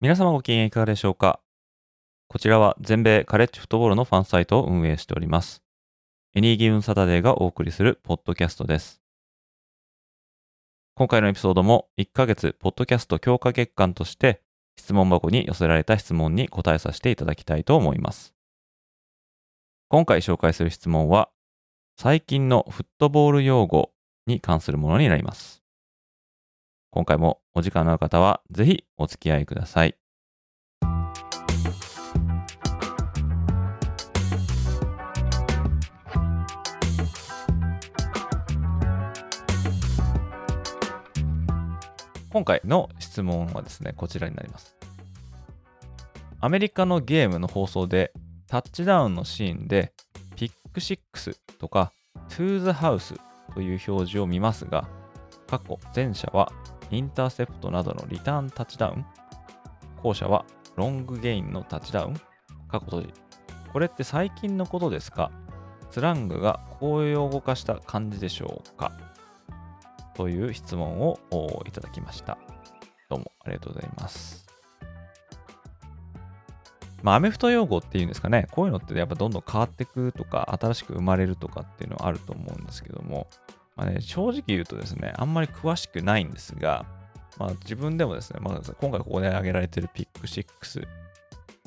皆様ご機嫌いかがでしょうか？こちらは全米カレッジフットボールのファンサイトを運営しておりますエニーギウンサタデーがお送りするポッドキャストです今回のエピソードも1ヶ月ポッドキャスト強化月間として質問箱に寄せられた質問に答えさせていただきたいと思います。今回紹介する質問は、最近のフットボール用語に関するものになります。今回もお時間のある方はぜひお付き合いください。今回の質問はですね、こちらになります。アメリカのゲームの放送でタッチダウンのシーンでピック6とか to the house という表示を見ますが、過去前者はインターセプトなどのリターンタッチダウン、後者はロングゲインのタッチダウン、過去閉じ。これって最近のことですか？スラングが公用語化した感じでしょうか？という質問をいただきました。どうもありがとうございます。まあ、アメフト用語っていうんですかね、こういうのってやっぱどんどん変わってくとか、新しく生まれるとかっていうのはあると思うんですけども、まあね、正直言うとですね、あんまり詳しくないんですが、まあ、自分でもですね、まあ、今回ここで挙げられているピック6、ま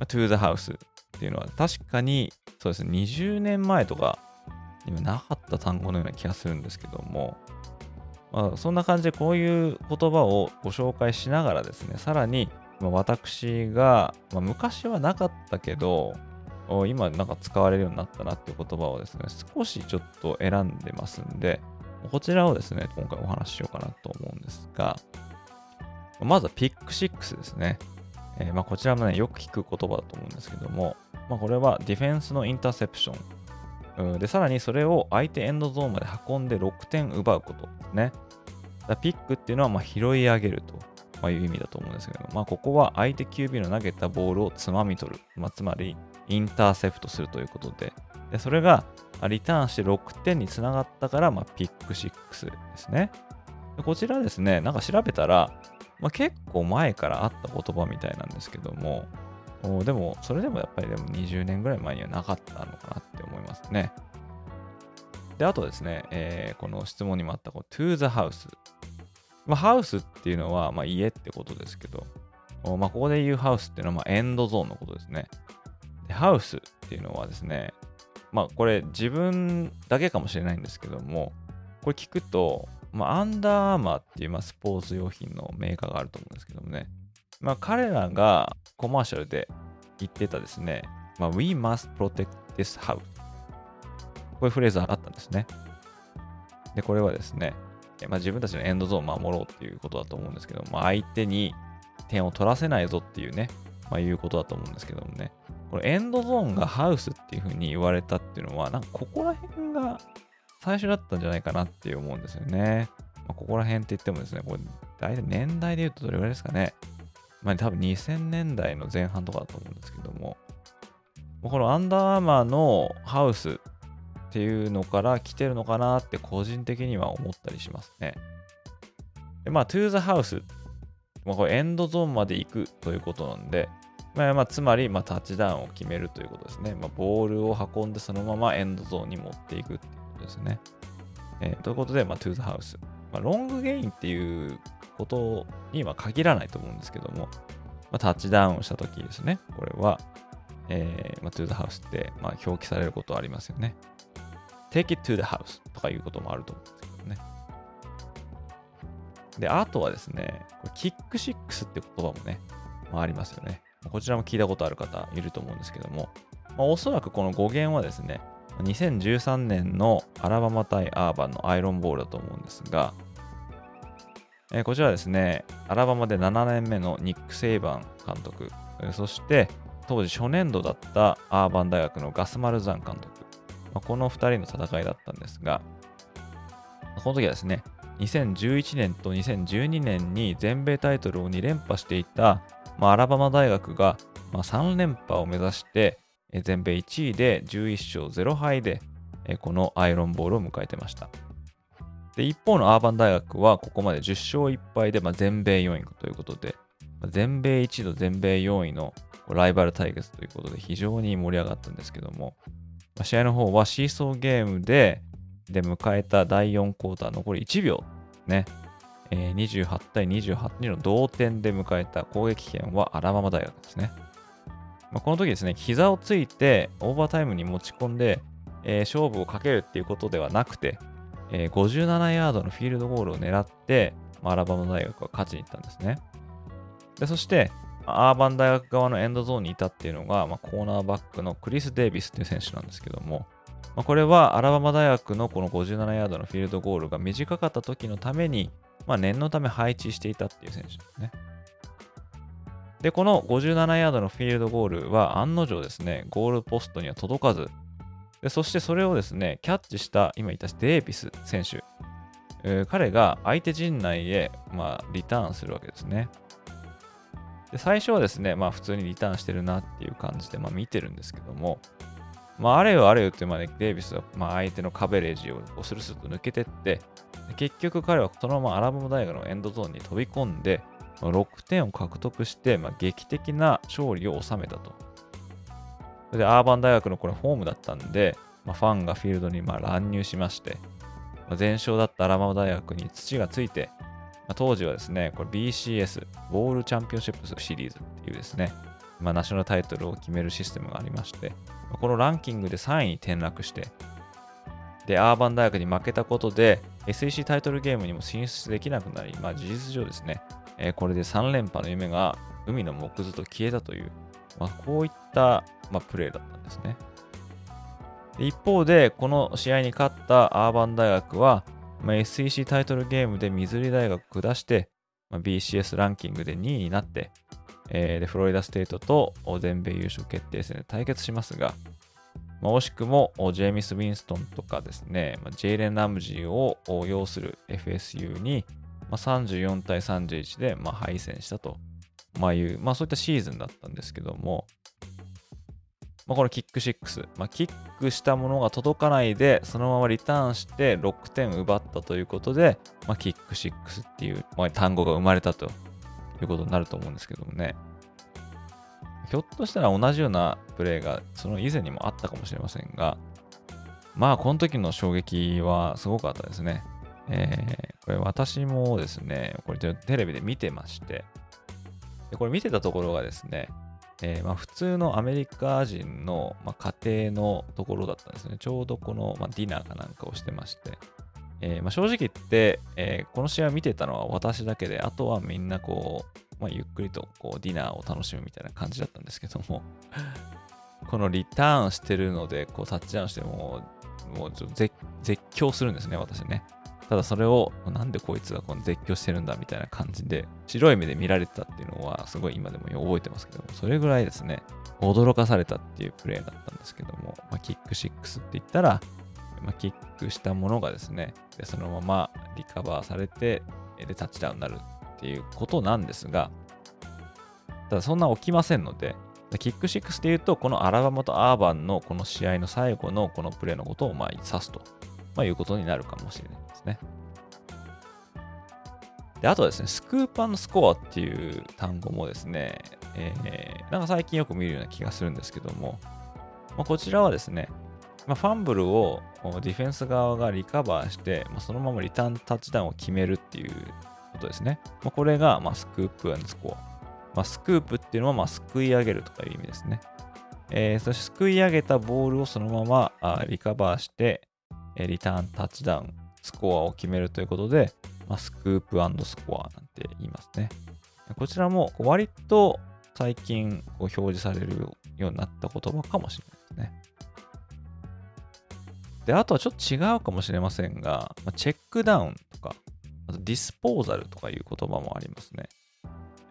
あ、to the house っていうのは確かにそうですね、20年前とかにはなかった単語のような気がするんですけども、まあ、そんな感じでこういう言葉をご紹介しながらですね、さらに私が、まあ、昔はなかったけど、今なんか使われるようになったなっていう言葉をですね、少しちょっと選んでますんで、こちらをですね、今回お話ししようかなと思うんですが、まずはピック6ですね。えー、まあこちらもね、よく聞く言葉だと思うんですけども、まあ、これはディフェンスのインターセプションで、さらにそれを相手エンドゾーンまで運んで6点奪うことですね。だピックっていうのはま拾い上げるという意味だと思うんですけど、まあ、ここは相手 QB の投げたボールをつまみ取る、まあ、つまりインターセプトするということで、でそれがリターンして6点につながったから、まあ、ピック6ですねで。こちらですね、なんか調べたら、まあ、結構前からあった言葉みたいなんですけども、でも、それでもやっぱりでも20年ぐらい前にはなかったのかなって思いますね。で、あとですね、えー、この質問にもあったこ to the house。まあ、ハウスっていうのは、まあ、家ってことですけど、まあ、ここで言うハウスっていうのは、まあ、エンドゾーンのことですね。で、ハウスっていうのはですね、まあ、これ自分だけかもしれないんですけども、これ聞くと、まあ、アンダーアーマーっていう、まあ、スポーツ用品のメーカーがあると思うんですけどもね、まあ、彼らがコマーシャルで言ってたですね、まあ、We must protect this house こういうフレーズがあったんですね。で、これはですね、まあ、自分たちのエンドゾーンを守ろうっていうことだと思うんですけど、まあ、相手に点を取らせないぞっていうね、まあ、いうことだと思うんですけどもね、これエンドゾーンがハウスっていうふうに言われたっていうのは、なんかここら辺が最初だったんじゃないかなって思うんですよね。まあ、ここら辺って言ってもですね、これ大体年代で言うとどれぐらいですかね。まあ、多分2000年代の前半とかだと思うんですけども、このアンダーアーマーのハウスっていうのから来てるのかなって個人的には思ったりしますね。でまあ、to the house、まあ、これエンドゾーンまで行くということなんで、まあ、まあ、つまり、まあ、タッチダウンを決めるということですね。まあ、ボールを運んでそのままエンドゾーンに持っていくっていうことですね。えー、ということで、まあ、to the house。まあ、ロングゲインっていうことには限らないと思うんですけども、まあ、タッチダウンをしたときですね、これは、えーまあ、to the house って、まあ、表記されることはありますよね。take it to the house とかいうこともあると思うんですけどね。で、あとはですね、キックシックスって言葉もね、まあ、ありますよね。こちらも聞いたことある方いると思うんですけども、まあ、おそらくこの語源はですね、2013年のアラバマ対アーバンのアイロンボールだと思うんですが、えー、こちらですね、アラバマで7年目のニック・セイバン監督、そして当時初年度だったアーバン大学のガスマルザン監督、まあ、この2人の戦いだったんですが、この時はですね、2011年と2012年に全米タイトルを2連覇していた、まあ、アラバマ大学が、まあ、3連覇を目指して、全米1位で11勝0敗で、このアイロンボールを迎えてました。で一方のアーバン大学はここまで10勝1敗で、まあ、全米4位ということで、まあ、全米1位と全米4位のライバル対決ということで非常に盛り上がったんですけども、まあ、試合の方はシーソーゲームでで迎えた第4クォーター残り1秒ね、えー、28対28の同点で迎えた攻撃権はアラバマ大学ですね。まあ、この時ですね、膝をついてオーバータイムに持ち込んで、えー、勝負をかけるっていうことではなくて、えー、57ヤードのフィールドゴールを狙って、まあ、アラバマ大学は勝ちに行ったんですね。でそして、アーバン大学側のエンドゾーンにいたっていうのが、まあ、コーナーバックのクリス・デイビスっていう選手なんですけども、まあ、これはアラバマ大学のこの57ヤードのフィールドゴールが短かった時のために、まあ、念のため配置していたっていう選手ですね。で、この57ヤードのフィールドゴールは案の定ですね、ゴールポストには届かず、でそしてそれをですね、キャッチした今言ったデイビス選手、え、彼が相手陣内へ、まあ、リターンするわけですね。で最初はですね、まあ普通にリターンしてるなっていう感じで、まあ、見てるんですけども、まあ、あれよあれよってまでデイビスは、まあ、相手のカベレージをスルスルと抜けてって、結局彼はそのままアラバマ大学のエンドゾーンに飛び込んで、6点を獲得して、まあ、劇的な勝利を収めたと。で、アーバン大学のこれホームだったんで、まあ、ファンがフィールドにまあ乱入しまして、まあ、全勝だったアラバマ大学に土がついて、まあ、当時はですね、これ BCS、ボールチャンピオンシップスシリーズっていうですね、まあ、ナショナルタイトルを決めるシステムがありまして、このランキングで3位に転落して、で、アーバン大学に負けたことで、SEC タイトルゲームにも進出できなくなり、まあ、事実上ですね、えー、これで3連覇の夢が海の木図と消えたという、まあ、こういった、まあ、プレーだったんですね。一方で、この試合に勝ったアーバン大学は、まあ、SEC タイトルゲームでミズリ大学を下して、まあ、BCS ランキングで2位になって、えー、でフロリダステートと全米優勝決定戦で対決しますが、まあ、惜しくもジェーミス・ウィンストンとかですね、まあ、ジェイレン・ラムジーを擁する FSU に、まあ、34対31でまあ敗戦したと、まあ、いう、まあ、そういったシーズンだったんですけども、まあ、このキック6、まあ、キックしたものが届かないで、そのままリターンして6点奪ったということで、まあ、キック6っていう、まあ、単語が生まれたということになると思うんですけどもね。ひょっとしたら同じようなプレーがその以前にもあったかもしれませんが、まあ、この時の衝撃はすごかったですね。えー、これ私もですね、これテレビで見てまして、でこれ見てたところがですね、えー、まあ、普通のアメリカ人の、まあ、家庭のところだったんですね。ちょうどこの、まあ、ディナーかなんかをしてまして、えー、ま正直言って、えこの試合を見てたのは私だけで、あとはみんなこう、まゆっくりとこうディナーを楽しむみたいな感じだったんですけども、このリターンしてるので、こうタッチダウンしても、もうちょっと絶叫するんですね、私ね。ただそれをなんでこいつがこの絶叫してるんだみたいな感じで白い目で見られてたっていうのはすごい今でも覚えてますけどもそれぐらいですね驚かされたっていうプレーだったんですけども、まあ、キック6って言ったら、まあ、キックしたものがですねでそのままリカバーされてでタッチダウンになるっていうことなんですがただそんな起きませんのでキック6っていうと、このアラバマとアーバンのこの試合の最後のこのプレーのことをまあ指すと、まあ、いうことになるかもしれない。ですね。で、あとですね、スクープスコアっていう単語もですね、えー、なんか最近よく見るような気がするんですけども、まあ、こちらはですね、まあ、ファンブルをディフェンス側がリカバーして、まあ、そのままリターンタッチダウンを決めるっていうことですね。まあ、これが、まあ、スクープスコア。まあ、スクープっていうのは、まあ、すくい上げるとかいう意味ですね。えー、そしてすくい上げたボールをそのままあリカバーして、えリターンタッチダウンスコアを決めるということで、まあ、スクープスコアなんて言いますね。こちらも割と最近こう表示されるようになった言葉かもしれないですね。で、あとはちょっと違うかもしれませんが、まあ、チェックダウン、あとディスポーザルとかいう言葉もありますね。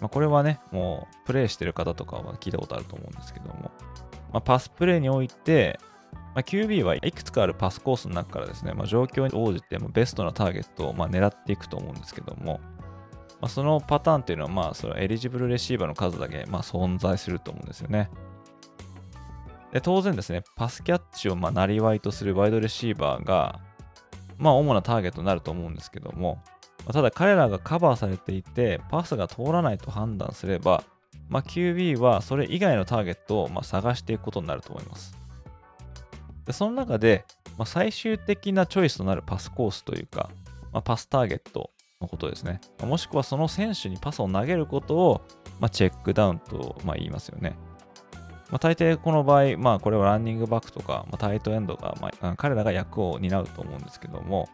まあ、これはね、もうプレイしてる方とかは聞いたことあると思うんですけども、まあ、パスプレイにおいて、まあ、QB はいくつかあるパスコースの中からですね、まあ、状況に応じてベストなターゲットをまあ狙っていくと思うんですけども、まあ、そのパターンっていうのは、まあ、それはエリジブルレシーバーの数だけまあ存在すると思うんですよね。で当然ですね、パスキャッチをまあなりわいとするワイドレシーバーが、まあ、主なターゲットになると思うんですけども、ただ彼らがカバーされていて、パスが通らないと判断すれば、まあ、QB はそれ以外のターゲットをま探していくことになると思います。でその中で、まあ、最終的なチョイスとなるパスコースというか、まあ、パスターゲットのことですね。もしくはその選手にパスを投げることを、ま、チェックダウンと、ま、言いますよね。ま、大抵この場合、まあ、これはランニングバックとか、ま、タイトエンドが、ま、彼らが役を担うと思うんですけども、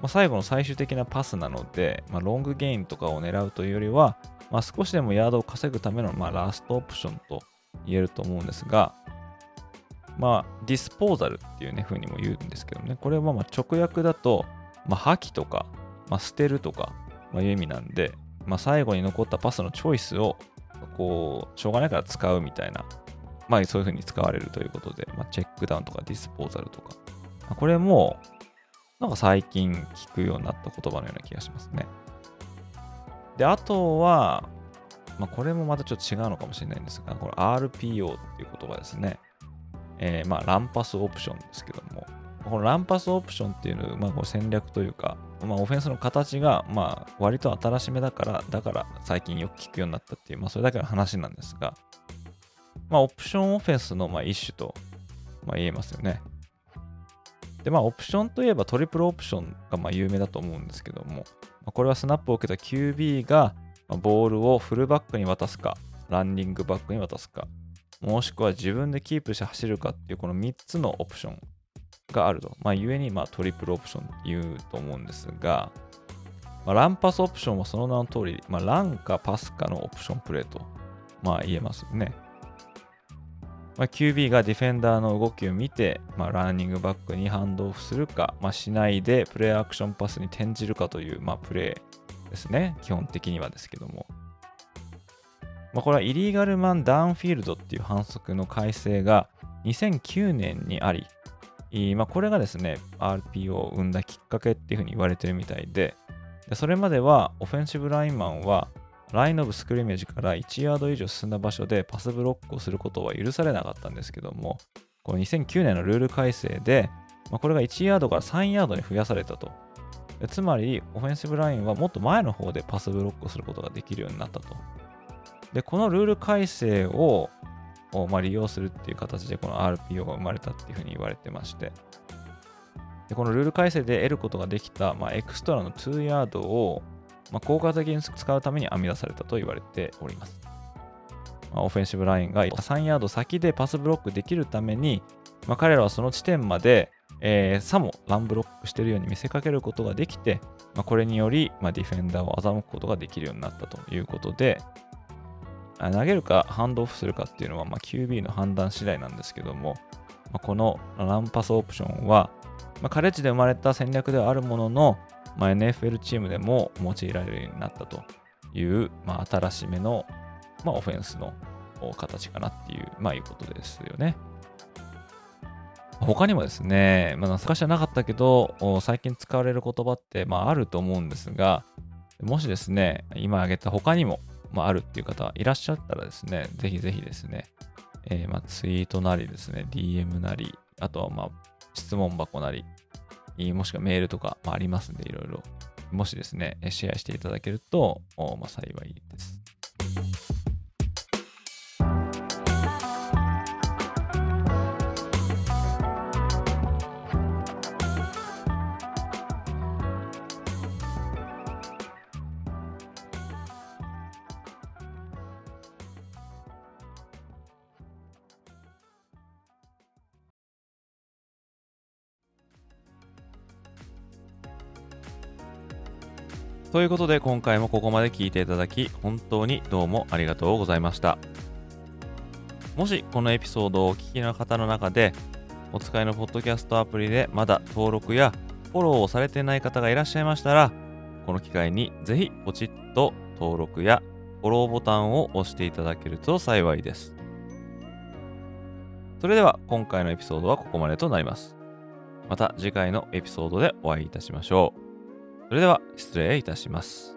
まあ、最後の最終的なパスなので、まあ、ロングゲインとかを狙うというよりは、まあ、少しでもヤードを稼ぐための、ま、ラストオプションと言えると思うんですが、まあ、ディスポーザルっていうね、風にも言うんですけどね、これはま直訳だと、ま、破棄とか、ま、捨てるとか、まあ、いう意味なんで、ま、最後に残ったパスのチョイスを、こう、しょうがないから使うみたいな、まあ、そういう風に使われるということで、ま、チェックダウンとかディスポーザルとか、ま、これも、なんか最近聞くようになった言葉のような気がしますね。で、あとは、まあ、これもまたちょっと違うのかもしれないんですが、これ RPO っていう言葉ですね。えー、まあ、ランパスオプションですけども、このランパスオプションっていうの、まあ、こう戦略というか、まあ、オフェンスの形が、まあ、割と新しめだから、だから最近よく聞くようになったっていう、まあ、それだけの話なんですが、まあ、オプションオフェンスの、まあ、一種と、まあ、言えますよね。で、まあ、オプションといえばトリプルオプションが、ま、有名だと思うんですけども、ま、これはスナップを受けた QB が、ボールをフルバックに渡すか、ランニングバックに渡すか、もしくは自分でキープして走るかっていうこの3つのオプションがあると。まあ、故にまトリプルオプションって言うと思うんですが、まあ、ランパスオプションはその名の通り、まあ、ランかパスかのオプションプレーと、まあ、言えますよね。まあ、QB がディフェンダーの動きを見て、まあ、ランニングバックにハンドオフするか、まあ、しないでプレーアクションパスに転じるかという、まあ、プレーですね。基本的にはですけども。まあ、これはイリーガルマン・ダウンフィールドっていう反則の改正が2009年にあり、まあ、これがですね、RPO を生んだきっかけっていうふうに言われてるみたいで、でそれまではオフェンシブラインマンはラインオブスクリーメージから1ヤード以上進んだ場所でパスブロックをすることは許されなかったんですけども、この2009年のルール改正で、まあ、これが1ヤードから3ヤードに増やされたと。つまり、オフェンシブラインはもっと前の方でパスブロックをすることができるようになったと。で、このルール改正を、まあ、利用するっていう形でこの RPO が生まれたっていうふうに言われてまして、でこのルール改正で得ることができた、まあ、エクストラの2ヤードを、まあ、効果的に使うために編み出されたと言われております。まあ、オフェンシブラインが3ヤード先でパスブロックできるために、まあ、彼らはその地点まで、えー、さもランブロックしているように見せかけることができて、まあ、これにより、まあ、ディフェンダーを欺くことができるようになったということで、投げるかハンドオフするかっていうのは、まあ、QB の判断次第なんですけども、まあ、このランパスオプションは、まあ、カレッジで生まれた戦略ではあるものの、まあ、NFL チームでも用いられるようになったという、まあ、新しめの、まあ、オフェンスの形かなっていう、まあ、いうことですよね。他にもですね、まあ、昔はなかったけど、最近使われる言葉って、まあ、あると思うんですが、もしですね、今挙げた他にも、まあ、あるっていう方いらっしゃったらですね、ぜひぜひですね、えー、まあツイートなりですね、DM なり、あとはまあ質問箱なり、もしくはメールとか、まあ、ありますんで、いろいろ、もしですね、シェアしていただけると、まあ、幸いです。ということで今回もここまで聞いていただき本当にどうもありがとうございました。もしこのエピソードをお聞きの方の中でお使いのポッドキャストアプリでまだ登録やフォローをされてない方がいらっしゃいましたら、この機会にぜひポチッと登録やフォローボタンを押していただけると幸いです。それでは今回のエピソードはここまでとなります。また次回のエピソードでお会いいたしましょう。それでは失礼いたします。